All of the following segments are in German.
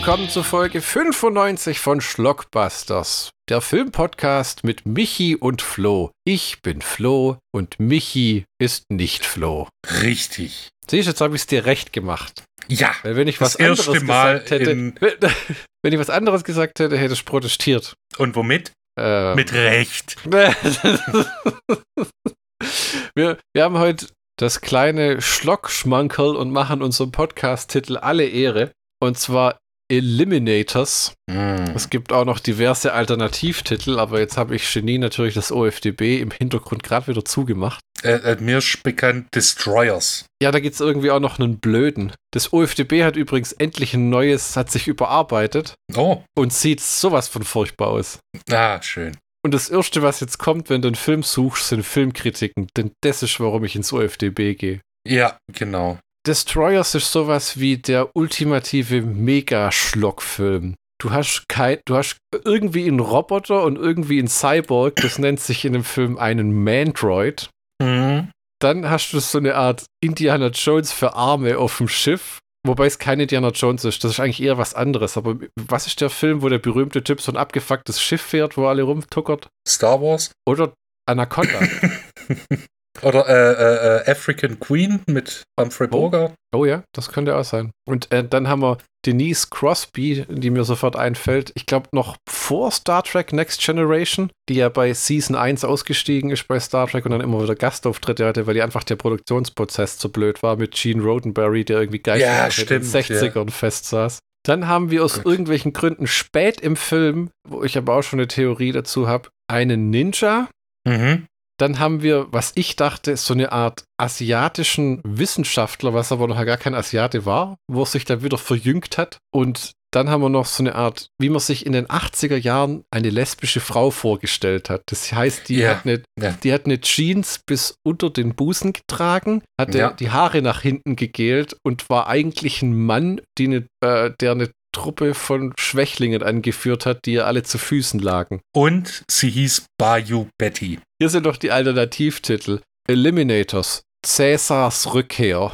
willkommen zu Folge 95 von Schlockbusters, der Filmpodcast mit Michi und Flo. Ich bin Flo und Michi ist nicht Flo. Richtig. Siehst du, jetzt habe ich es dir recht gemacht. Ja. Weil wenn ich was anderes gesagt hätte, wenn ich was anderes gesagt hätte, hätte ich protestiert. Und womit? Ähm, Mit Recht. wir, wir haben heute das kleine Schlockschmankerl und machen unserem Podcast-Titel alle Ehre. Und zwar Eliminators. Mm. Es gibt auch noch diverse Alternativtitel, aber jetzt habe ich Genie natürlich das OFDB im Hintergrund gerade wieder zugemacht. Äh, äh, mir ist bekannt Destroyers. Ja, da gibt es irgendwie auch noch einen blöden. Das OFDB hat übrigens endlich ein neues, hat sich überarbeitet Oh, und sieht sowas von furchtbar aus. ah, schön. Und das Erste, was jetzt kommt, wenn du einen Film suchst, sind Filmkritiken. Denn das ist, warum ich ins OFDB gehe. Ja, genau. Destroyers ist sowas wie der ultimative Mega-Schlockfilm. Du hast kein, du hast irgendwie einen Roboter und irgendwie einen Cyborg, das nennt sich in dem Film einen Mandroid. Mhm. Dann hast du so eine Art Indiana Jones für Arme auf dem Schiff, wobei es kein Indiana Jones ist. Das ist eigentlich eher was anderes. Aber was ist der Film, wo der berühmte Typ so ein abgefucktes Schiff fährt, wo alle rumtuckert? Star Wars. Oder Anaconda? Oder äh, äh, African Queen mit Humphrey Oh. Bogart. Oh ja, das könnte auch sein. Und äh, dann haben wir Denise Crosby, die mir sofort einfällt. Ich glaube, noch vor Star Trek Next Generation, die ja bei Season 1 ausgestiegen ist bei Star Trek und dann immer wieder Gastauftritte hatte, weil die einfach der Produktionsprozess zu blöd war mit Gene Roddenberry, der irgendwie geil Ja, in den stimmt, 60ern festsaß. Dann haben wir aus Gut. irgendwelchen Gründen spät im Film, wo ich aber auch schon eine Theorie dazu habe, einen Ninja, Mhm. Dann haben wir, was ich dachte, so eine Art asiatischen Wissenschaftler, was aber noch gar kein Asiate war, wo er sich dann wieder verjüngt hat. Und dann haben wir noch so eine Art, wie man sich in den 80er Jahren eine lesbische Frau vorgestellt hat. Das heißt, die, Ja, hat, eine, ja. die hat eine Jeans bis unter den Busen getragen, hatte Ja. die Haare nach hinten gegelt und war eigentlich ein Mann, eine, äh, der eine Truppe von Schwächlingen angeführt hat, die ihr alle zu Füßen lagen. Und sie hieß Bayou Betty. Hier sind doch die Alternativtitel. Eliminators, Cäsars Rückkehr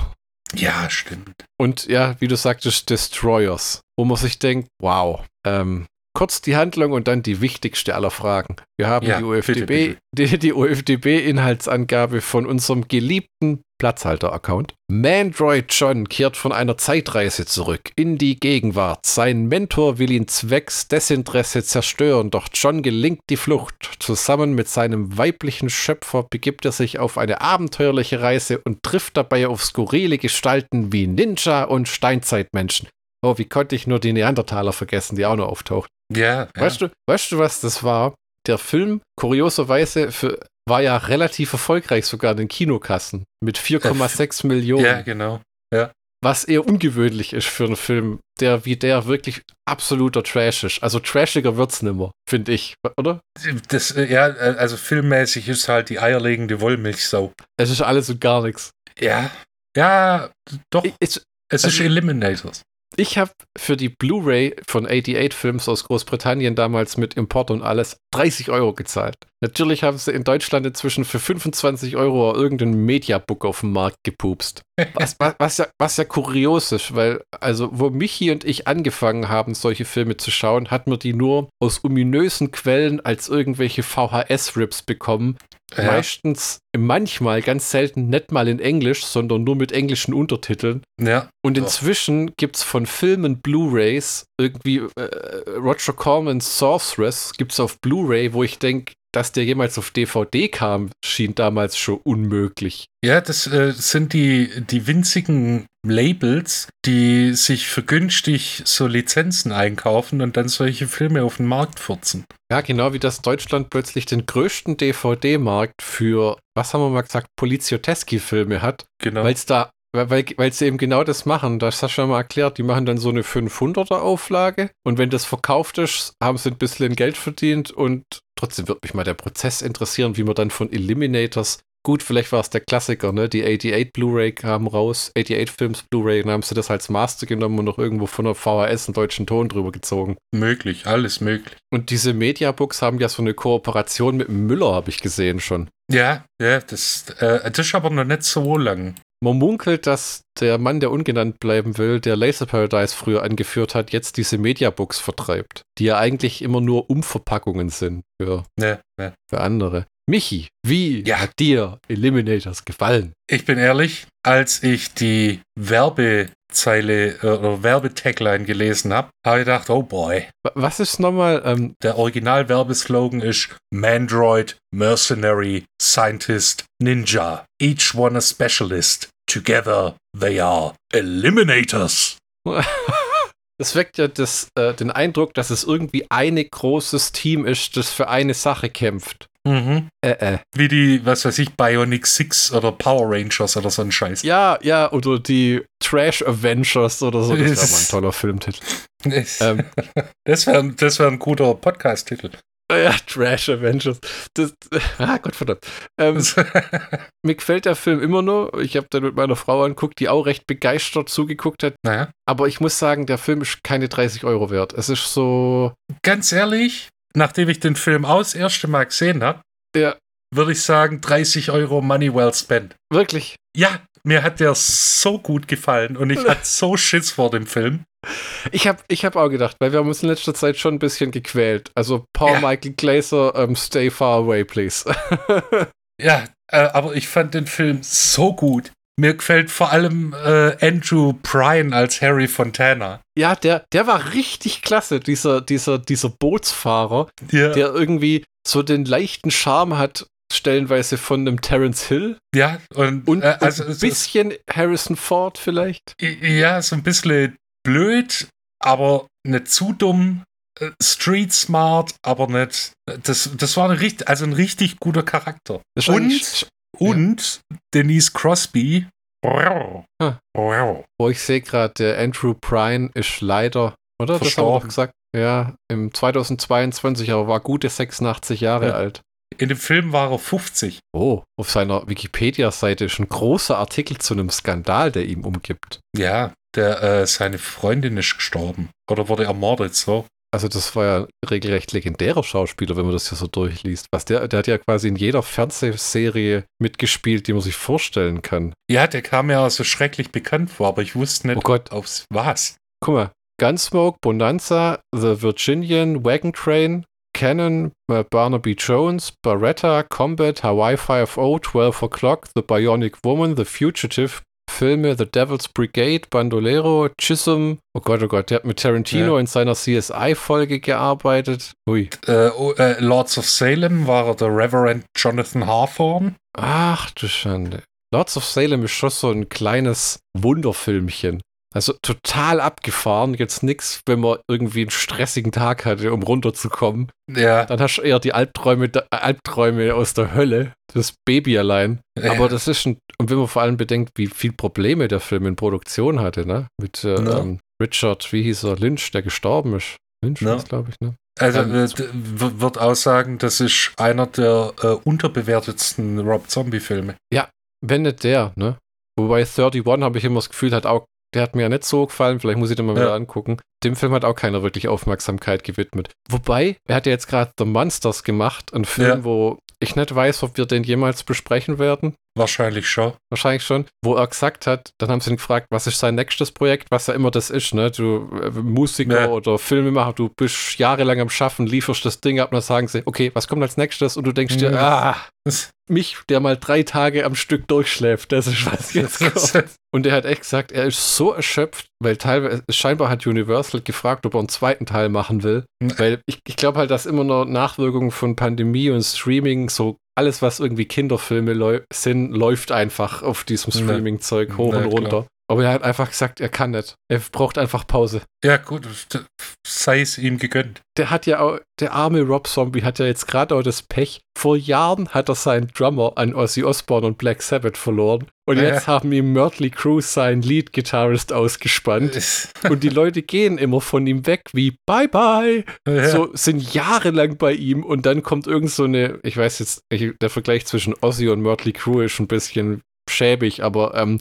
Ja, stimmt. und ja, wie du sagtest, Destroyers, wo man sich denkt, wow. Ähm, kurz die Handlung und dann die wichtigste aller Fragen. Wir haben Ja, die bitte, UFDB, die, die UFDB-Inhaltsangabe von unserem geliebten Platzhalter-Account. Mandroid John kehrt von einer Zeitreise zurück in die Gegenwart. Sein Mentor will ihn zwecks Desinteresse zerstören, doch John gelingt die Flucht. Zusammen mit seinem weiblichen Schöpfer begibt er sich auf eine abenteuerliche Reise und trifft dabei auf skurrile Gestalten wie Ninja und Steinzeitmenschen. Oh, wie konnte ich nur die Neandertaler vergessen, die auch noch auftaucht. Ja, ja. Weißt, du, weißt du, was das war? Der Film, kurioserweise, für, war ja relativ erfolgreich sogar in den Kinokassen mit 4,6 Millionen. ja, genau. Was eher ungewöhnlich ist für einen Film, der wie der wirklich absoluter Trash ist. Also trashiger wird's nimmer, finde ich, oder? Das, äh, ja, äh, also filmmäßig ist halt die eierlegende Wollmilchsau. Es ist alles und gar nichts. Ja. Ja, doch. Ich, ich, Es also- ist Eliminators. Ich habe für die Blu-ray von 88 Films aus Großbritannien damals mit Import und alles 30 Euro gezahlt. Natürlich haben sie in Deutschland inzwischen für 25 Euro irgendeinen Mediabook auf den Markt gepupst. Was, was, was, ja, was ja kurios ist, weil, also, wo Michi und ich angefangen haben, solche Filme zu schauen, hat man die nur aus ominösen Quellen als irgendwelche VHS-Rips bekommen. Ja. Meistens, manchmal, ganz selten, nicht mal in Englisch, sondern nur mit englischen Untertiteln. Ja. Und inzwischen gibt es von Filmen Blu-Rays irgendwie äh, Roger Cormans Sorceress gibt es auf Blu-Ray, wo ich denke, dass der jemals auf DVD kam, schien damals schon unmöglich. Ja, das äh, sind die, die winzigen Labels, die sich für günstig so Lizenzen einkaufen und dann solche Filme auf den Markt furzen. Ja, genau wie das Deutschland plötzlich den größten DVD-Markt für, was haben wir mal gesagt, Polizioteski-Filme hat, Genau. weil es da, weil, weil, sie eben genau das machen. Das hast du ja mal erklärt. Die machen dann so eine 500er Auflage und wenn das verkauft ist, haben sie ein bisschen Geld verdient und trotzdem wird mich mal der Prozess interessieren, wie man dann von Eliminators Gut, vielleicht war es der Klassiker, ne? Die 88 Blu-ray kam raus, 88 Films Blu-ray, dann haben sie das als Master genommen und noch irgendwo von der VHS einen deutschen Ton drüber gezogen. möglich, alles möglich. Und diese Mediabooks haben ja so eine Kooperation mit Müller, habe ich gesehen schon. Ja, ja, das, äh, das ist aber noch nicht so lang. Man munkelt, dass der Mann, der ungenannt bleiben will, der Laser Paradise früher angeführt hat, jetzt diese Mediabooks vertreibt, die ja eigentlich immer nur Umverpackungen sind für, Ne, ne. für andere. Michi, wie Ja. hat dir Eliminators gefallen? Ich bin ehrlich, als ich die Werbezeile äh, oder Werbetagline gelesen habe, habe ich gedacht, oh boy, Wa- Was ist nochmal, ähm, der Original-Werbeslogan ist Mandroid, Mercenary, Scientist, Ninja. Each one a specialist. Together they are Eliminators. es weckt ja das, äh, den Eindruck, dass es irgendwie ein großes Team ist, das für eine Sache kämpft. Mhm. Äh, äh. Wie die, was weiß ich, Bionic Six oder Power Rangers oder so ein Scheiß. Ja, ja, oder die Trash Avengers oder so. Das wäre mal ein toller Filmtitel. Ähm, Das wäre das wär ein guter Podcast-Titel. ja, Trash Avengers. Das, ah, Gott verdammt. Ähm, mir gefällt der Film immer noch. Ich habe den mit meiner Frau anguckt, die auch recht begeistert zugeguckt hat. naja, Aber ich muss sagen, der Film ist keine 30 Euro wert. Es ist so. ganz ehrlich, nachdem ich den Film aus das erste Mal gesehen habe, Ja, würde ich sagen, 30 Euro Money well spent. wirklich. Ja, mir hat der so gut gefallen und ich hatte so Schiss vor dem Film. Ich habe ich hab auch gedacht, weil wir haben uns in letzter Zeit schon ein bisschen gequält. Also, Paul Ja. Michael Glaser, ähm, stay far away, please. Ja, äh, aber ich fand den Film so gut. Mir gefällt vor allem äh, Andrew Prine als Harry Fontana. ja, der, der war richtig klasse, dieser, dieser, dieser Bootsfahrer. Ja, der irgendwie so den leichten Charme hat, stellenweise von einem Terence Hill ja und, und, äh, also und ein bisschen Harrison Ford vielleicht. Ja, so ein bisschen blöd, aber nicht zu dumm. Äh, Street smart, aber nicht. Das, das war ein richtig, also ein richtig guter Charakter. Ist Und, und Denise Crosby. Ah. Wo ich sehe gerade, der Andrew Prine ist leider, oder? Das haben wir Verstorben. gesagt. Ja, im 2022, aber war gute 86 Jahre Ja. alt. In dem Film war er 50. Oh, auf seiner Wikipedia-Seite ist ein großer Artikel zu einem Skandal, der ihm umgibt. Ja, der, äh, seine Freundin ist gestorben. Oder wurde ermordet, so. Also das war ja ein regelrecht legendärer Schauspieler, wenn man das hier so durchliest. Was der, der hat ja quasi in jeder Fernsehserie mitgespielt, die man sich vorstellen kann. Ja, der kam ja so schrecklich bekannt vor, aber ich wusste nicht, Oh Gott. aufs was. Guck mal, Gunsmoke, Bonanza, The Virginian, Wagon Train, Cannon, äh, Barnaby Jones, Barretta, Combat, Hawaii 5-0, 12 O'Clock, The Bionic Woman, The Fugitive, Filme The Devil's Brigade, Bandolero, Chisholm, oh Gott, oh Gott, der hat mit Tarantino Ja. in seiner CSI-Folge gearbeitet. Hui. Äh, oh, äh, Lords of Salem war er der Reverend Jonathan Hawthorne. Ach du Schande. Lords of Salem ist schon so ein kleines Wunderfilmchen. Also total abgefahren. Jetzt nix, wenn man irgendwie einen stressigen Tag hatte, um runterzukommen. Ja, Dann hast du eher die Albträume, äh, Albträume aus der Hölle, das Baby allein. Aber das ist ein, und wenn man vor allem bedenkt, wie viel Probleme der Film in Produktion hatte, ne? Mit äh, Ja. ähm, Richard, wie hieß er, Lynch, der gestorben ist. Lynch Ja. glaube ich, ne? Also Ähm, äh, wird aussagen, das ist einer der äh, unterbewertetsten Rob Zombie-Filme. Wenn nicht der, ne? Wobei 31 habe ich immer das Gefühl, hat auch, der hat mir ja nicht so gefallen, vielleicht muss ich den mal Ja. wieder angucken. Dem Film hat auch keiner wirklich Aufmerksamkeit gewidmet. Wobei, er hat ja jetzt gerade The Monsters gemacht, ein Film, Ja. wo ich nicht weiß, ob wir den jemals besprechen werden. Wahrscheinlich schon. Wahrscheinlich schon, wo er gesagt hat, dann haben sie ihn gefragt, was ist sein nächstes Projekt, was ja immer das ist, ne? Du äh, Musiker Ja. oder Filmemacher, du bist jahrelang am Schaffen, lieferst das Ding ab und dann sagen sie, okay, was kommt als nächstes? Und du denkst dir, Mhm. ah, mich, der mal drei Tage am Stück durchschläft, das ist was jetzt kommt. Und er hat echt gesagt, er ist so erschöpft, weil teilweise, scheinbar hat Universal gefragt, ob er einen zweiten Teil machen will. Mhm. Weil ich, ich glaube halt, dass immer noch Nachwirkungen von Pandemie und Streaming, so alles, was irgendwie Kinderfilme läu sind, läuft einfach auf diesem. Streaming-Zeug hoch Ja, und runter. klar. Aber er hat einfach gesagt, er kann nicht. Er braucht einfach Pause. Ja, gut, sei es ihm gegönnt. Der hat ja auch, der arme Rob Zombie hat ja jetzt gerade auch das Pech. Vor Jahren hat er seinen Drummer an Ozzy Osbourne und Black Sabbath verloren. Und Ja. jetzt haben ihm Mötley Crüe seinen Lead-Gitarrist ausgespannt. und die Leute gehen immer von ihm weg, wie Bye Bye. Ja. So sind jahrelang bei ihm und dann kommt irgend so eine, ich weiß jetzt, ich, der Vergleich zwischen Ozzy und Mötley Crüe ist ein bisschen schäbig, aber ähm,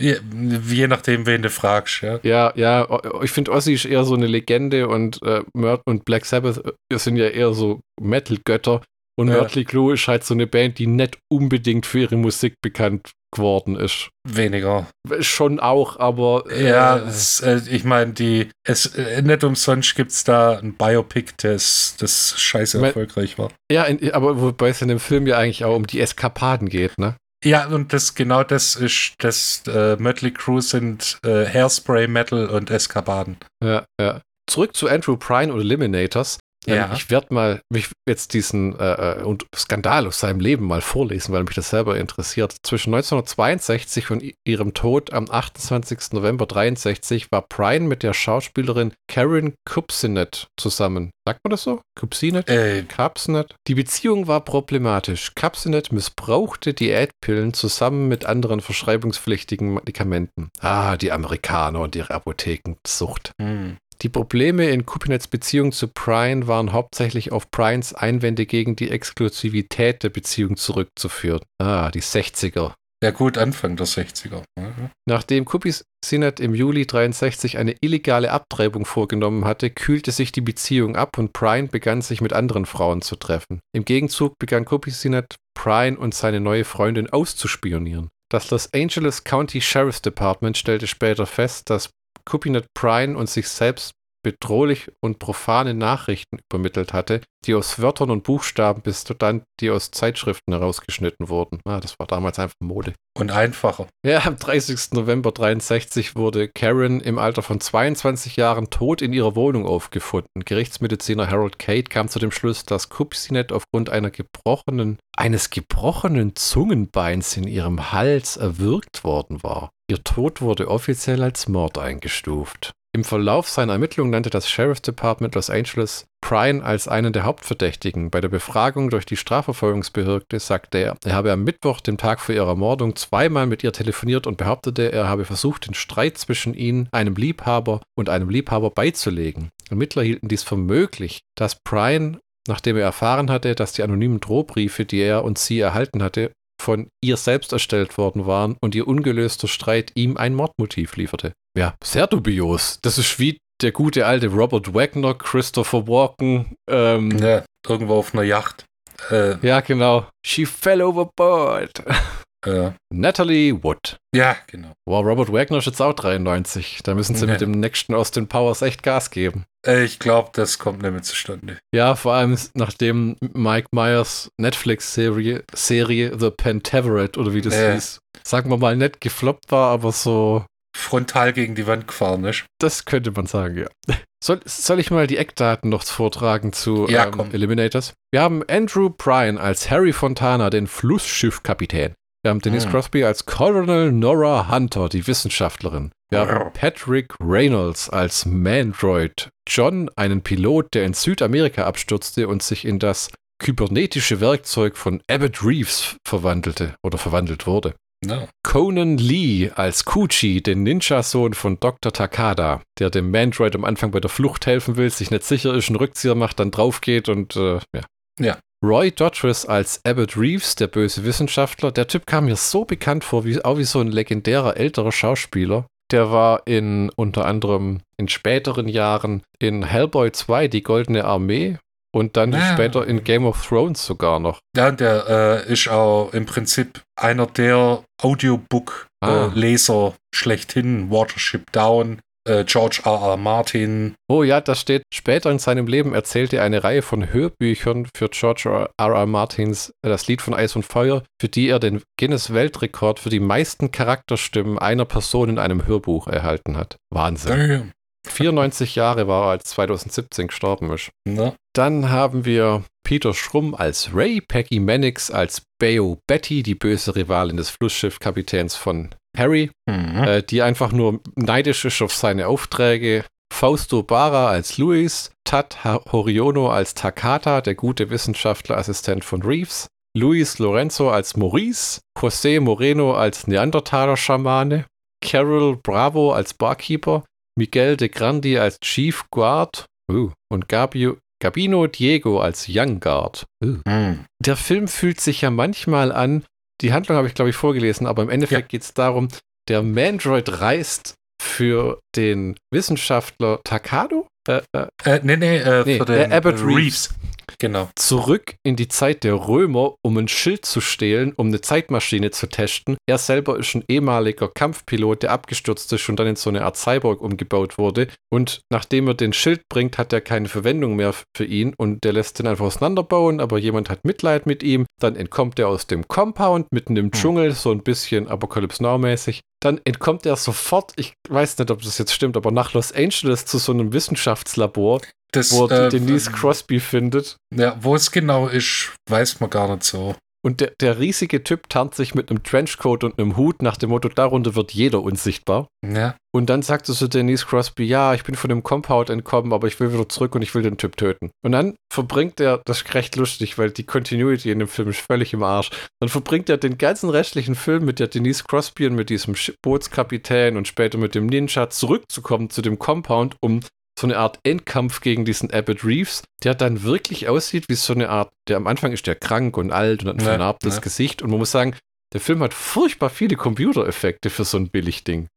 je nachdem, wen du fragst, ja. ja, ja, ich finde Ozzy ist eher so eine Legende und, äh, Mört und Black Sabbath äh, sind ja eher so Metal-Götter. Und Ja. Mötley Crüe ist halt so eine Band, die nicht unbedingt für ihre Musik bekannt geworden ist. Weniger. Schon auch, aber. Ja, es, äh, ich meine, die. Es, äh, nicht umsonst gibt es da ein Biopic, das, das scheiße erfolgreich war. Ja, in, aber wobei es in dem Film ja eigentlich auch um die Eskapaden geht, ne? Ja, und das genau das ist das äh, Mötley Crew sind äh, Hairspray, Metal und Eskapaden. Ja, ja. Zurück zu Andrew Prine und Eliminators. Ähm, Ja. Ich werde mal mich jetzt diesen äh, äh, und Skandal aus seinem Leben mal vorlesen, weil mich das selber interessiert. Zwischen 1962 und ihrem Tod am 28. November 63 war Prine mit der Schauspielerin Karen Kupsinet zusammen. Sagt man das so? Kupsinet? Äh, Capsinet. Die Beziehung war problematisch. Capsinet missbrauchte Diätpillen zusammen mit anderen verschreibungspflichtigen Medikamenten. Ah, die Amerikaner und ihre Apothekensucht. hm. Die Probleme in Kupinets Beziehung zu Prine waren hauptsächlich auf Prines Einwände gegen die Exklusivität der Beziehung zurückzuführen. Ah, die 60er. Ja, gut, Anfang der 60er. Mhm. Nachdem Kupisinet im Juli 63 eine illegale Abtreibung vorgenommen hatte, kühlte sich die Beziehung ab und Prine begann sich mit anderen Frauen zu treffen. Im Gegenzug begann Kupisinet, Prine und seine neue Freundin auszuspionieren. Das Los Angeles County Sheriff's Department stellte später fest, dass Kupinet Prine und sich selbst bedrohlich und profane Nachrichten übermittelt hatte, die aus Wörtern und Buchstaben bis dann die aus Zeitschriften herausgeschnitten wurden. Ah, das war damals einfach Mode. Und einfacher. Ja, am 30. November 63 wurde Karen im Alter von 22 Jahren tot in ihrer Wohnung aufgefunden. Gerichtsmediziner Harold Cade kam zu dem Schluss, dass Kupsinet aufgrund einer gebrochenen, eines gebrochenen Zungenbeins in ihrem Hals erwürgt worden war. Ihr Tod wurde offiziell als Mord eingestuft. Im Verlauf seiner Ermittlungen nannte das Sheriff's Department Los Angeles Prine als einen der Hauptverdächtigen. Bei der Befragung durch die Strafverfolgungsbehörde sagte er, er habe am Mittwoch, dem Tag vor ihrer Ermordung, zweimal mit ihr telefoniert und behauptete, er habe versucht, den Streit zwischen ihnen, einem Liebhaber und einem Liebhaber beizulegen. Ermittler hielten dies für möglich, dass Prine, nachdem er erfahren hatte, dass die anonymen Drohbriefe, die er und sie erhalten hatte, von ihr selbst erstellt worden waren und ihr ungelöster Streit ihm ein Mordmotiv lieferte. Ja, sehr dubios. Das ist wie der gute alte Robert Wagner, Christopher Walken. Ähm, ja. Ja, irgendwo auf einer Yacht. Äh, genau. She fell overboard. äh, Natalie Wood. ja, genau. Wow, Robert Wagner ist jetzt auch 93. Da müssen sie Ja. mit dem nächsten Austin Powers echt Gas geben. Äh, ich glaube, das kommt mehr zustande. Ja, vor allem nachdem Mike Myers Netflix-Serie Serie The Pentaveret oder wie das Ja. hieß, sagen wir mal, nicht gefloppt war, aber so Frontal gegen die Wand gefahren, nicht? Das könnte man sagen, ja. Soll, soll ich mal die Eckdaten noch vortragen zu Ja, ähm. Eliminators? Wir haben Andrew Prine als Harry Fontana, den Flussschiffkapitän. Wir haben Denise Hm. Crosby als Colonel Nora Hunter, die Wissenschaftlerin. Wir haben Patrick Reynolds als Mandroid. John, einen Pilot, der in Südamerika abstürzte und sich in das kybernetische Werkzeug von Abbott Reeves verwandelte oder verwandelt wurde. Ja. Conan Lee als Kuchi, den Ninja-Sohn von Dr. Takada, der dem Mandroid am Anfang bei der Flucht helfen will, sich nicht sicher ist, einen Rückzieher macht, dann drauf geht und äh, ja. Ja. Roy Dotrice als Abbott Reeves, der böse Wissenschaftler. Der Typ kam mir so bekannt vor, wie, auch wie so ein legendärer älterer Schauspieler. Der war in unter anderem in späteren Jahren in Hellboy 2, die Goldene Armee, und dann Ah. später in Game of Thrones sogar noch. Ja, der äh, ist auch im Prinzip einer der Ah. Audiobook-Leser schlechthin. Watership Down, äh, George R. R. Martin. Oh ja, das steht. Später in seinem Leben erzählte er eine Reihe von Hörbüchern für George R. R. Martins äh, Das Lied von Eis und Feuer, für die er den Guinness-Weltrekord für die meisten Charakterstimmen einer Person in einem Hörbuch erhalten hat. Wahnsinn. Damn. 94 Jahre war er, als 2017 gestorben ist. Ne? Dann haben wir Peter Schrumm als Ray, Peggy Mannix als Bayo Betty, die böse Rivalin des Flussschiffkapitäns von Harry, Mhm. äh, die einfach nur neidisch ist auf seine Aufträge. Fausto Barra als Luis, Tat Horiono als Takata, der gute Wissenschaftlerassistent von Reeves, Luis Lorenzo als Maurice, José Moreno als Neandertaler-Schamane, Carol Bravo als Barkeeper, Miguel de Grandi als Chief Guard uh, und Gabio, Gabino Diego als Young Guard. Uh. Mhm. Der Film fühlt sich ja manchmal an, die Handlung habe ich glaube ich vorgelesen, aber im Endeffekt geht es darum, der Mandroid reist für den Wissenschaftler Takado? Äh, äh, Äh, nee, nee, äh, Nee, für den äh, Abbott Reeves. Genau. zurück in die Zeit der Römer, um ein Schild zu stehlen, um eine Zeitmaschine zu testen. Er selber ist ein ehemaliger Kampfpilot, der abgestürzt ist und dann in so eine Art Cyborg umgebaut wurde. Und nachdem er den Schild bringt, hat er keine Verwendung mehr für ihn und der lässt den einfach auseinanderbauen, aber jemand hat Mitleid mit ihm. Dann entkommt er aus dem Compound mitten im Dschungel, so ein bisschen Apocalypse Now-mäßig. Dann entkommt er sofort, ich weiß nicht, ob das jetzt stimmt, aber nach Los Angeles zu so einem Wissenschaftslabor, Das, wo er äh, Denise Crosby findet. Ja, wo es genau ist, weiß man gar nicht so. Und der, der riesige Typ tarnt sich mit einem Trenchcoat und einem Hut nach dem Motto, darunter wird jeder unsichtbar. Ja, Und dann sagte so Denise Crosby, ja, ich bin von dem Compound entkommen, aber ich will wieder zurück und ich will den Typ töten. Und dann verbringt er, das ist recht lustig, weil die Continuity in dem Film ist völlig im Arsch. Dann verbringt er den ganzen restlichen Film mit der Denise Crosby und mit diesem Bootskapitän und später mit dem Ninja zurückzukommen zu dem Compound, um so eine Art Endkampf gegen diesen Abbott Reeves, der dann wirklich aussieht wie so eine Art, der am Anfang ist der krank und alt und hat ein Ja, vernarbtes ja. Gesicht und man muss sagen, der Film hat furchtbar viele Computereffekte für so ein Billigding.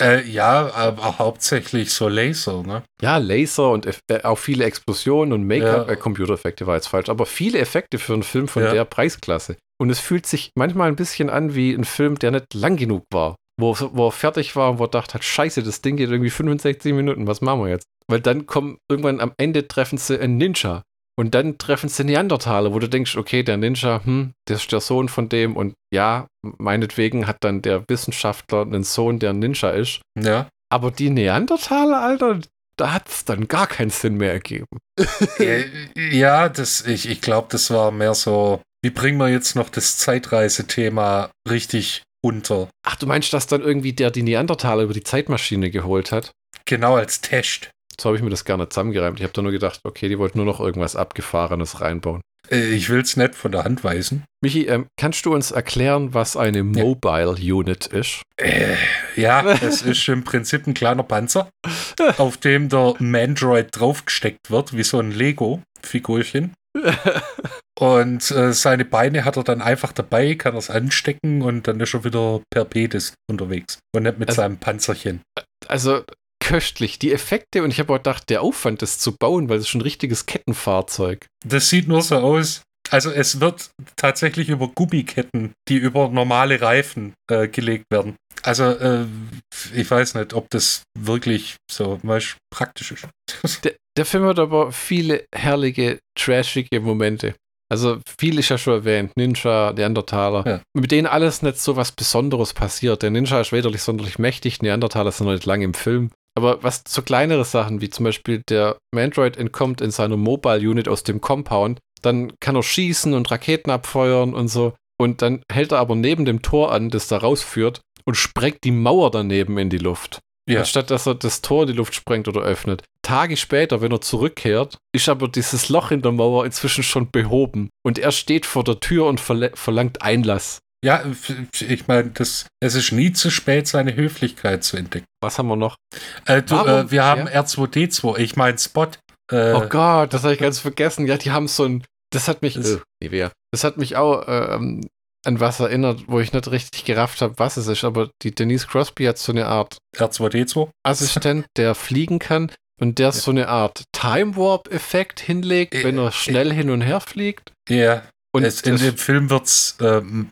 äh, ja aber hauptsächlich so Laser, ne? Ja, Laser und äh, auch viele Explosionen und Make-up, Ja. äh, Computereffekte war jetzt falsch, aber viele Effekte für einen Film von Ja. der Preisklasse. Und es fühlt sich manchmal ein bisschen an wie ein Film, der nicht lang genug war. Wo, wo er fertig war und wo er dachte hat, scheiße, das Ding geht irgendwie 65 Minuten, was machen wir jetzt? Weil dann kommen irgendwann am Ende treffen sie einen Ninja. Und dann treffen sie Neandertaler, wo du denkst, okay, der Ninja, hm, das ist der Sohn von dem und ja, meinetwegen hat dann der Wissenschaftler einen Sohn, der ein Ninja ist. Ja. Aber die Neandertaler, Alter, da hat es dann gar keinen Sinn mehr ergeben. Ja, das, ich, ich glaube, das war mehr so, wie bringen wir jetzt noch das Zeitreisethema richtig unter? Ach, du meinst, dass dann irgendwie der die Neandertaler über die Zeitmaschine geholt hat? Genau als Test. So habe ich mir das gar nicht zusammengereimt. Ich habe da nur gedacht, okay, die wollten nur noch irgendwas Abgefahrenes reinbauen. Äh, ich will es nicht von der Hand weisen. Michi, ähm, kannst du uns erklären, was eine Mobile Unit ist? Äh, ja, es ist im Prinzip ein kleiner Panzer, auf dem der Mandroid draufgesteckt wird, wie so ein Lego-Figurchen. Und äh, seine Beine hat er dann einfach dabei, kann er es anstecken und dann ist er wieder per Pedis unterwegs. Und nicht mit Also- seinem Panzerchen. Also köstlich. Die Effekte und ich habe auch gedacht, der Aufwand, das zu bauen, weil es ist schon ein richtiges Kettenfahrzeug. Das sieht nur so aus. Also es wird tatsächlich über Gummiketten, die über normale Reifen äh, gelegt werden. Also äh, ich weiß nicht, ob das wirklich so weißt, praktisch ist. Der, der Film hat aber viele herrliche, trashige Momente. Also viel ist ja schon erwähnt. Ninja, Neandertaler. Ja. Mit denen alles nicht so was Besonderes passiert. Der Ninja ist weder nicht sonderlich mächtig, Neandertaler sind noch nicht lange im Film. Aber was so kleinere Sachen, wie zum Beispiel der Mandroid entkommt in seiner Mobile Unit aus dem Compound, dann kann er schießen und Raketen abfeuern und so. Und dann hält er aber neben dem Tor an, das da rausführt, und sprengt die Mauer daneben in die Luft. Ja. Anstatt dass er das Tor in die Luft sprengt oder öffnet. Tage später, wenn er zurückkehrt, ist aber dieses Loch in der Mauer inzwischen schon behoben. Und er steht vor der Tür und verlangt Einlass. Ja, ich meine, das, es ist nie zu spät, seine Höflichkeit zu entdecken. Was haben wir noch? Äh, du, äh, wir haben Ja. R2D2, ich meine Spot. Äh, oh Gott, das habe ich ganz vergessen. Ja, die haben so ein. Das hat mich. Das- äh, Nivea. Das hat mich auch ähm, an was erinnert, wo ich nicht richtig gerafft habe, was es ist. Aber die Denise Crosby hat so eine Art R2D2. Assistent, der fliegen kann und der so eine Art Time Warp-Effekt hinlegt, Äh, wenn er äh, schnell hin und her fliegt. Ja, Und es, in dem Film wird es ähm,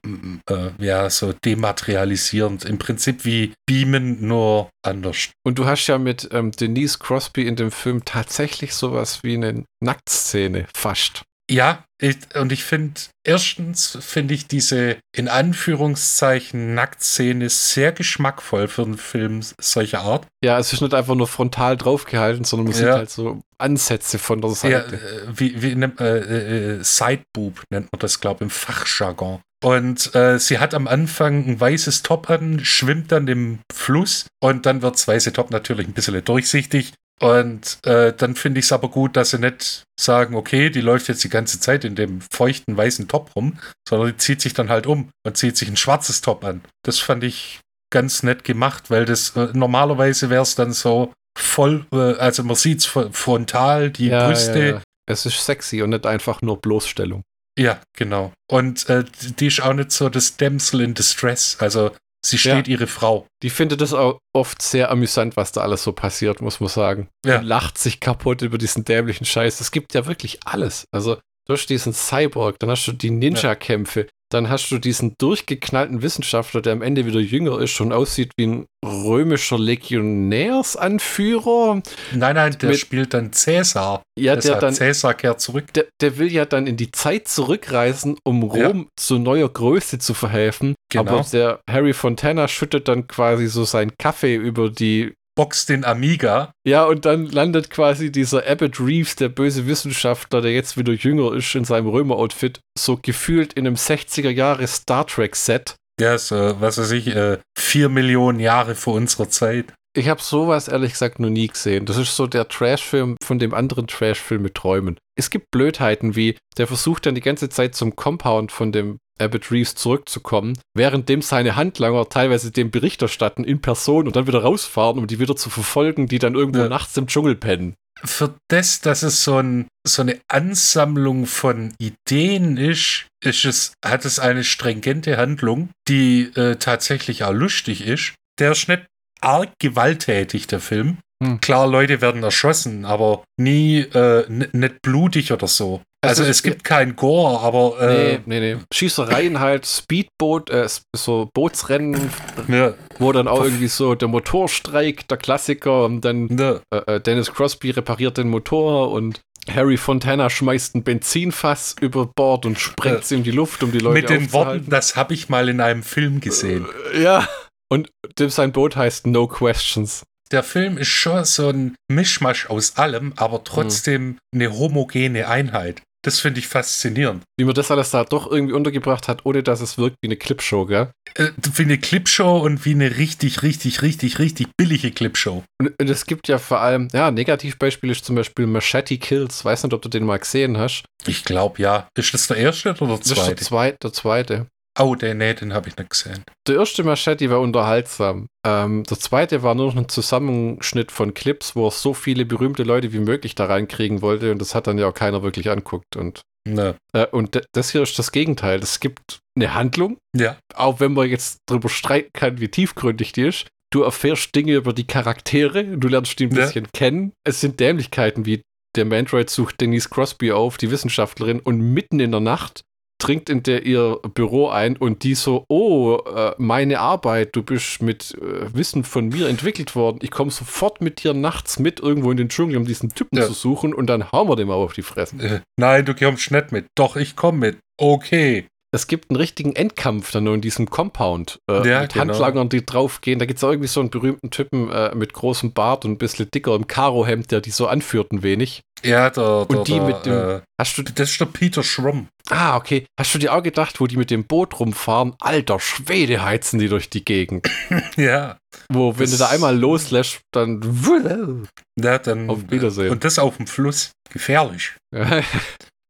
äh, ja, so dematerialisierend. Im Prinzip wie Beamen, nur anders. Und du hast ja mit ähm, Denise Crosby in dem Film tatsächlich sowas wie eine Nacktszene, fast. Ja, ich, und ich finde, erstens finde ich diese in Anführungszeichen Nacktszene sehr geschmackvoll für einen Film solcher Art. Ja, es ist nicht einfach nur frontal draufgehalten, sondern man sieht Ja. halt so Ansätze von der Ja, Seite. äh, wie, wie nennt, äh, äh, Sideboob nennt man das, glaube ich, im Fachjargon. Und äh, sie hat am Anfang ein weißes Top an, schwimmt dann im Fluss und dann wird das weiße Top natürlich ein bisschen durchsichtig. Und äh, dann finde ich es aber gut, dass sie nicht sagen, okay, die läuft jetzt die ganze Zeit in dem feuchten weißen Top rum, sondern die zieht sich dann halt um und zieht sich ein schwarzes Top an. Das fand ich ganz nett gemacht, weil das äh, normalerweise wäre es dann so voll, äh, also man sieht es frontal, die Ja, Brüste, ja, ja. Es ist sexy und nicht einfach nur Bloßstellung. ja, genau. Und äh, die ist auch nicht so das Damsel in Distress. Also sie steht ihre Frau. Die findet es auch oft sehr amüsant, was da alles so passiert, muss man sagen. Ja. Und lacht sich kaputt über diesen dämlichen Scheiß. Es gibt ja wirklich alles. Also du hast diesen Cyborg, dann hast du die Ninja-Kämpfe, dann hast du diesen durchgeknallten Wissenschaftler, der am Ende wieder jünger ist und aussieht wie ein römischer Legionärsanführer. Nein, nein, der Mit- spielt dann Cäsar. Ja, der dann Cäsar kehrt zurück. der, der will ja dann in die Zeit zurückreisen, um Rom zu neuer Größe zu verhelfen. Genau. Aber der Harry Fontana schüttet dann quasi so seinen Kaffee über die. Boxt den Amiga. Ja, und dann landet quasi dieser Abbott Reeves, der böse Wissenschaftler, der jetzt wieder jünger ist in seinem Römer-Outfit, so gefühlt in einem 60er Jahre Star Trek-Set. Ja, so, was weiß ich, äh, vier Millionen Jahre vor unserer Zeit. Ich habe sowas ehrlich gesagt noch nie gesehen. Das ist so der Trashfilm von dem anderen Trashfilm mit Träumen. Es gibt Blödheiten wie, der versucht dann die ganze Zeit zum Compound von dem Abbott Reeves zurückzukommen, währenddem seine Handlanger teilweise dem Bericht erstatten in Person und dann wieder rausfahren, um die wieder zu verfolgen, die dann irgendwo Ja. nachts im Dschungel pennen. Für das, dass es so, ein, so eine Ansammlung von Ideen ist, ist es, hat es eine stringente Handlung, die äh, tatsächlich auch lustig ist. Der ist nicht arg gewalttätig, der Film. Hm. Klar, Leute werden erschossen, aber nie äh, nicht blutig oder so. Also Also, es- gibt keinen Gore, aber äh, nee, nee, nee. Schießereien halt, Speedboot, äh, so Bootsrennen, ne, wo dann auch irgendwie so der Motor streikt, der Klassiker, und dann ne, äh, äh, Dennis Crosby repariert den Motor und Harry Fontana schmeißt ein Benzinfass über Bord und sprengt es in die Luft, um die Leute mit den Worten, das habe ich mal in einem Film gesehen. Äh, Ja. Und sein Boot heißt No Questions. Der Film ist schon so ein Mischmasch aus allem, aber trotzdem eine homogene Einheit. Das finde ich faszinierend. Wie man das alles da doch irgendwie untergebracht hat, ohne dass es wirkt wie eine Clipshow, gell? Äh, wie eine Clipshow und wie eine richtig, richtig, richtig, richtig billige Clipshow. Und, und es gibt ja vor allem, ja, Negativbeispiel ist zum Beispiel Machete Kills. Weiß nicht, ob du den mal gesehen hast. Ich glaube ja. Ist das der erste oder der Das ist der zweite? zweite. Der zweite. Oh, den, nee, den habe ich nicht gesehen. Der erste Machete war unterhaltsam. Ähm, der zweite war nur noch ein Zusammenschnitt von Clips, wo er so viele berühmte Leute wie möglich da reinkriegen wollte und das hat dann ja auch keiner wirklich anguckt. Und, Ne. äh, und das hier ist das Gegenteil. Es gibt eine Handlung, Ja. auch wenn man jetzt drüber streiten kann, wie tiefgründig die ist. Du erfährst Dinge über die Charaktere, du lernst die ein Ja. bisschen kennen. Es sind Dämlichkeiten wie der Mandroid sucht Denise Crosby auf, die Wissenschaftlerin, und mitten in der Nacht dringt in der ihr Büro ein und die so, oh, äh, meine Arbeit, du bist mit äh, Wissen von mir entwickelt worden. Ich komme sofort mit dir nachts mit irgendwo in den Dschungel, um diesen Typen Ja. zu suchen und dann hauen wir dem aber auf die Fresse. Äh, nein, du kommst nicht mit. Doch, ich komme mit. Okay. Es gibt einen richtigen Endkampf dann nur in diesem Compound äh, Ja, mit genau. Handlangern, die draufgehen. Da gibt es auch irgendwie so einen berühmten Typen äh, mit großem Bart und ein bisschen dicker im Karohemd, der die so anführt ein wenig. Ja, der, Und die der, mit dem- Äh, Hast du, das ist der Peter Schrumm. ah, okay. Hast du dir auch gedacht, wo die mit dem Boot rumfahren? Alter Schwede heizen die durch die Gegend. Ja. Wo, wenn Das- du da einmal loslässt, dann. ja dann, Auf Wiedersehen. Und das auf dem Fluss. Gefährlich.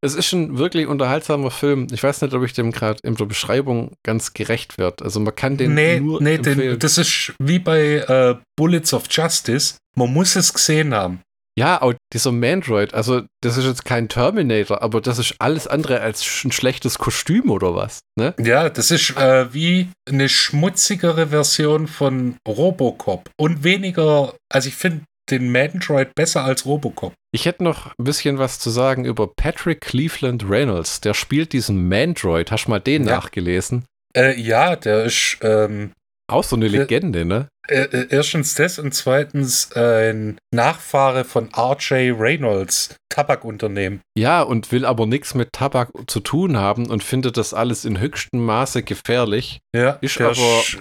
Es ist ein wirklich unterhaltsamer Film. Ich weiß nicht, ob ich dem gerade in der Beschreibung ganz gerecht werde. Also man kann den nee, nur nee empfehlen. den, das ist wie bei äh, Bullets of Justice. Man muss es gesehen haben. Ja, auch dieser Mandroid, also das ist jetzt kein Terminator, aber das ist alles andere als ein schlechtes Kostüm oder was, ne? Ja, das ist äh, wie eine schmutzigere Version von Robocop. Und weniger, also ich finde den Mandroid besser als Robocop. Ich hätte noch ein bisschen was zu sagen über Patrick Cleveland Reynolds. Der spielt diesen Mandroid. Hast du mal den Ja. nachgelesen? Äh, ja, der ist ähm, Auch so eine Ja. Legende, ne? äh, äh, erstens das und zweitens äh, ein Nachfahre von R.J. Reynolds Tabakunternehmen. Ja, und will aber nichts mit Tabak zu tun haben und findet das alles in höchstem Maße gefährlich. Ja, Ist aber-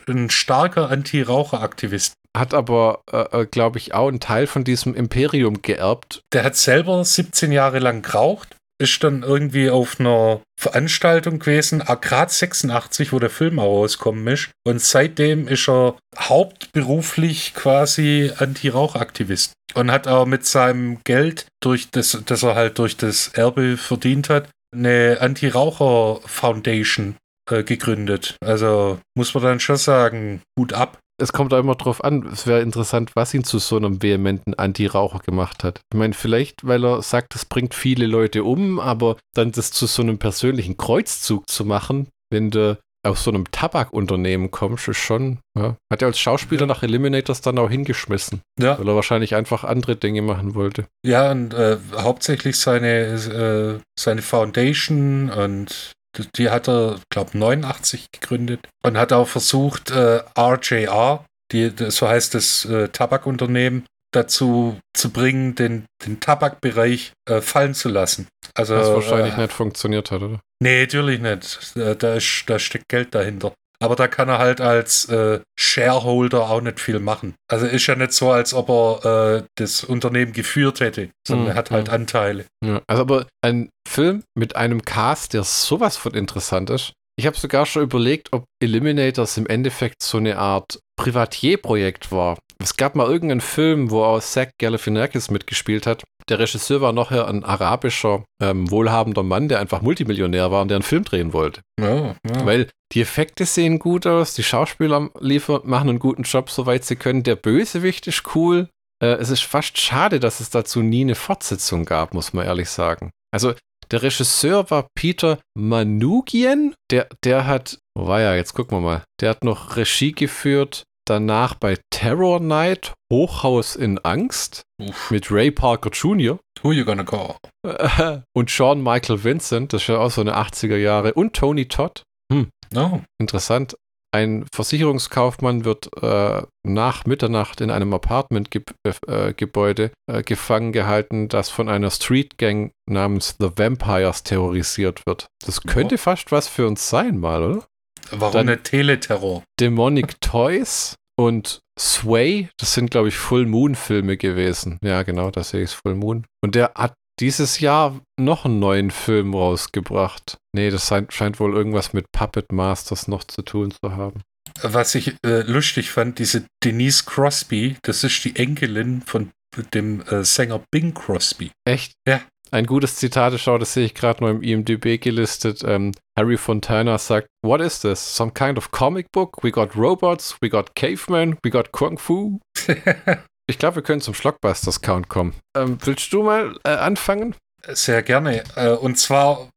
ein starker Anti-Raucher-Aktivist. Hat aber, äh, glaube ich, auch einen Teil von diesem Imperium geerbt. Der hat selber 17 Jahre lang geraucht, ist dann irgendwie auf einer Veranstaltung gewesen, ah, grad 86, wo der Film auch rauskommen ist. Und seitdem ist er hauptberuflich quasi Anti-Rauch-Aktivist. Und hat auch mit seinem Geld, durch das, das er halt durch das Erbe verdient hat, eine Anti-Raucher-Foundation äh, gegründet. Also muss man dann schon sagen, Hut ab. Es kommt auch immer drauf an, es wäre interessant, was ihn zu so einem vehementen Anti-Raucher gemacht hat. Ich meine, vielleicht, weil er sagt, es bringt viele Leute um, aber dann das zu so einem persönlichen Kreuzzug zu machen, wenn du aus so einem Tabakunternehmen kommst, ist schon, ja. Hat er als Schauspieler ja. nach Eliminators dann auch hingeschmissen. Ja. Weil er wahrscheinlich einfach andere Dinge machen wollte. Ja, und äh, hauptsächlich seine, äh, seine Foundation und die hat er, glaube 89 gegründet und hat auch versucht, äh, RJR, die, so heißt das äh, Tabakunternehmen, dazu zu bringen, den, den Tabakbereich äh, fallen zu lassen. Also, Was wahrscheinlich äh, nicht funktioniert hat, oder? Nee, natürlich nicht. Äh, da, ist, da steckt Geld dahinter. Aber da kann er halt als äh, Shareholder auch nicht viel machen. Also ist ja nicht so, als ob er äh, das Unternehmen geführt hätte, sondern mhm. er hat halt mhm. Anteile. Ja, also aber ein Film mit einem Cast, der sowas von interessant ist. Ich habe sogar schon überlegt, ob Eliminators im Endeffekt so eine Art Privatierprojekt war. Es gab mal irgendeinen Film, wo auch Zach Galifianakis mitgespielt hat. Der Regisseur war nachher ein arabischer, ähm, wohlhabender Mann, der einfach Multimillionär war und der einen Film drehen wollte. Ja, ja. Weil die Effekte sehen gut aus, die Schauspieler liefern, machen einen guten Job, soweit sie können. Der Bösewicht ist cool. Äh, es ist fast schade, dass es dazu nie eine Fortsetzung gab, muss man ehrlich sagen. Also der Regisseur war Peter Manugien. Der, der hat, wo war ja, jetzt gucken wir mal. Der hat noch Regie geführt danach bei Terror Night, Hochhaus in Angst Uff. mit Ray Parker Jr. Who you gonna call? und Sean Michael Vincent, das ist ja auch so eine 80er Jahre, und Tony Todd. Hm. Oh. Interessant. Ein Versicherungskaufmann wird äh, nach Mitternacht in einem Apartmentgebäude äh, äh, gefangen gehalten, das von einer Street Gang namens The Vampires terrorisiert wird. Das könnte oh. fast was für uns sein, mal, oder? Warum Dann der Teleterror? Demonic Toys und Sway, das sind, glaube ich, Full Moon-Filme gewesen. Ja, genau, da sehe ich Full Moon. Und der hat dieses Jahr noch einen neuen Film rausgebracht. Nee, das scheint wohl irgendwas mit Puppet Masters noch zu tun zu haben. Was ich äh, lustig fand, diese Denise Crosby, das ist die Enkelin von dem äh, Sänger Bing Crosby. Echt? Ja. Ein gutes Zitat, schau, das sehe ich gerade nur im IMDb gelistet. Ähm, Harry Fontana sagt, What is this? Some kind of comic book? We got robots, we got cavemen, we got Kung Fu. ich glaube, wir können zum Schlockbusters-Count kommen. Ähm, willst du mal äh, anfangen? Sehr gerne. Äh, und zwar,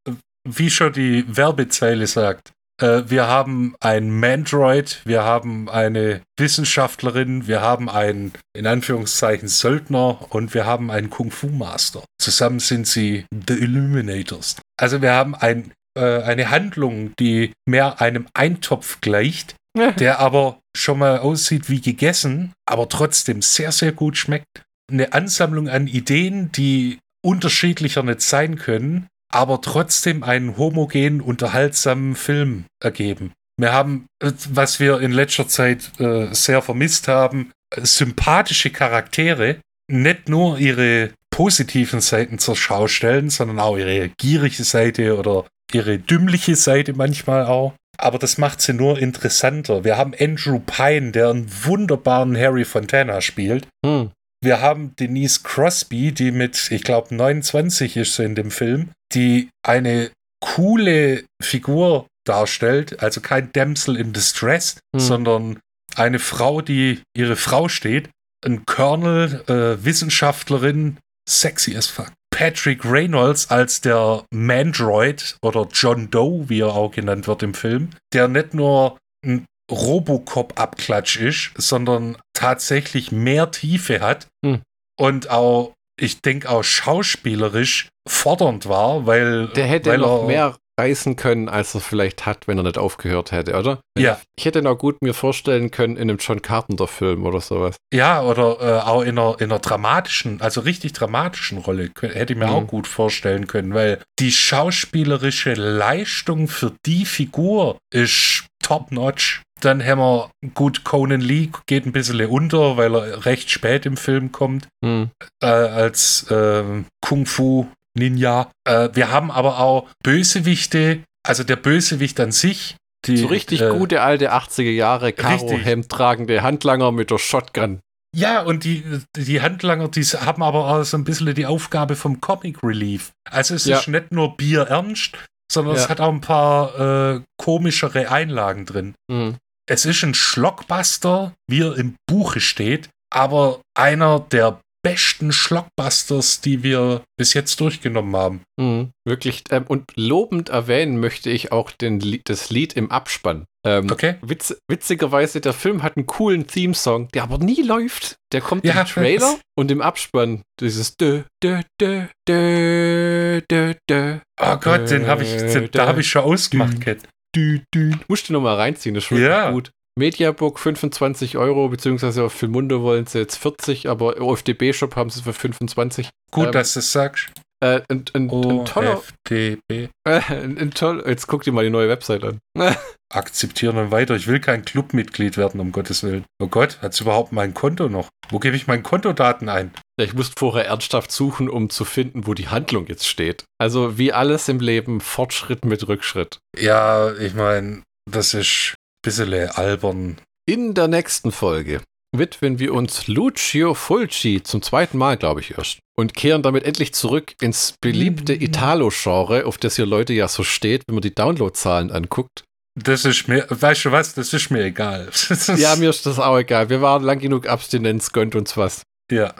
wie schon die Werbezeile sagt, äh, wir haben ein Mandroid, wir haben eine Wissenschaftlerin, wir haben einen, in Anführungszeichen, Söldner und wir haben einen Kung-Fu-Master. Zusammen sind sie The Illuminators. Also wir haben ein, äh, eine Handlung, die mehr einem Eintopf gleicht, der aber schon mal aussieht wie gegessen, aber trotzdem sehr, sehr gut schmeckt. Eine Ansammlung an Ideen, die unterschiedlicher nicht sein können, aber trotzdem einen homogen, unterhaltsamen Film ergeben. Wir haben, was wir in letzter Zeit äh, sehr vermisst haben, sympathische Charaktere, nicht nur ihre positiven Seiten zur Schau stellen, sondern auch ihre gierige Seite oder ihre dümmliche Seite manchmal auch. Aber das macht sie nur interessanter. Wir haben Andrew Pine, der einen wunderbaren Harry Fontana spielt. Hm. Wir haben Denise Crosby, die mit, ich glaube, 29 ist sie in dem Film, die eine coole Figur darstellt, also kein Damsel in Distress, hm. sondern eine Frau, die ihre Frau steht, ein Colonel, äh, Wissenschaftlerin, sexy as fuck. Patrick Reynolds als der Mandroid oder John Doe, wie er auch genannt wird im Film, der nicht nur ein Robocop-Abklatsch ist, sondern tatsächlich mehr Tiefe hat hm. und auch, ich denke, auch schauspielerisch fordernd war, weil. Der hätte weil noch mehr reißen können, als er vielleicht hat, wenn er nicht aufgehört hätte, oder? Ja. Ich hätte ihn auch gut mir vorstellen können in einem John Carpenter-Film oder sowas. Ja, oder äh, auch in einer, in einer dramatischen, also richtig dramatischen Rolle, hätte ich mir mhm. auch gut vorstellen können, weil die schauspielerische Leistung für die Figur ist top-notch. Dann haben wir, gut, Conan Lee geht ein bisschen unter, weil er recht spät im Film kommt, mhm. äh, als äh, Kung-Fu Ninja. Äh, wir haben aber auch Bösewichte, also der Bösewicht an sich. Die, so richtig äh, gute alte 80er Jahre Karo-Hemd tragende Handlanger mit der Shotgun. Ja, und die, die Handlanger, die haben aber auch so ein bisschen die Aufgabe vom Comic Relief. Also es ja. ist nicht nur Bier ernst, sondern ja. es hat auch ein paar äh, komischere Einlagen drin. Mhm. Es ist ein Schlockbuster, wie er im Buche steht, aber einer der besten Schlockbusters, die wir bis jetzt durchgenommen haben. Mhm, wirklich. Ähm, und lobend erwähnen möchte ich auch den, das Lied im Abspann. Ähm, Okay. Witz, witzigerweise, der Film hat einen coolen Theme-Song, der aber nie läuft. Der kommt Ja, im Trailer und im Abspann dieses dö, dö, dö, dö, dö, dö, Oh Gott, den habe ich, den, da habe ich schon ausgemacht, Ken. Dü, dü. Musst du nochmal reinziehen, das ist wirklich Ja. gut. Mediabook 25 Euro, beziehungsweise auf Filmundo wollen sie jetzt 40, aber OFDB-Shop haben sie für 25. Gut, Ähm, dass du es sagst. Äh, ein, ein, ein toller, OFDB. äh, ein, ein toll, jetzt guck dir mal die neue Website an. Akzeptieren und weiter. Ich will kein Clubmitglied werden, um Gottes Willen. Oh Gott, hat überhaupt mein Konto noch? Wo gebe ich meine Kontodaten ein? Ja, ich musste vorher ernsthaft suchen, um zu finden, wo die Handlung jetzt steht. Also wie alles im Leben, Fortschritt mit Rückschritt. Ja, ich meine, das ist ein bisschen albern. In der nächsten Folge widmen wir uns Lucio Fulci zum zweiten Mal, glaube ich, erst. Und kehren damit endlich zurück ins beliebte Mhm. Italo-Genre, auf das hier Leute ja so steht, wenn man die Downloadzahlen anguckt. Das ist mir, weißt du was, das ist mir egal. Ja, mir ist das auch egal. Wir waren lang genug Abstinenz, gönnt uns was. Ja,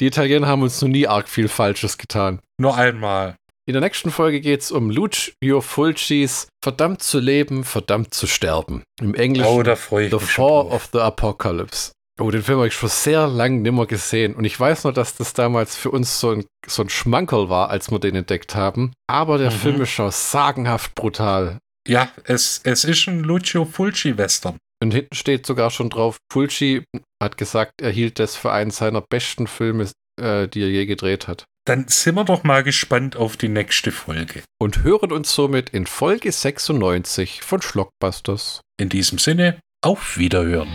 Die Italiener haben uns noch nie arg viel Falsches getan. nur einmal. In der nächsten Folge geht es um Lucio Fulcis Verdammt zu leben, verdammt zu sterben. Im Englischen Oh, The Fall of the Apocalypse. Oh, den Film habe ich schon sehr lang nimmer gesehen. Und ich weiß noch, dass das damals für uns so ein, so ein Schmankerl war, als wir den entdeckt haben. Aber der Mhm. Film ist schon sagenhaft brutal. Ja, es, es ist ein Lucio Fulci-Western. Und hinten steht sogar schon drauf, Fulci hat gesagt, er hielt das für einen seiner besten Filme, äh, die er je gedreht hat. Dann sind wir doch mal gespannt auf die nächste Folge. Und hören uns somit in Folge 96 von Schlockbusters. In diesem Sinne, auf Wiederhören.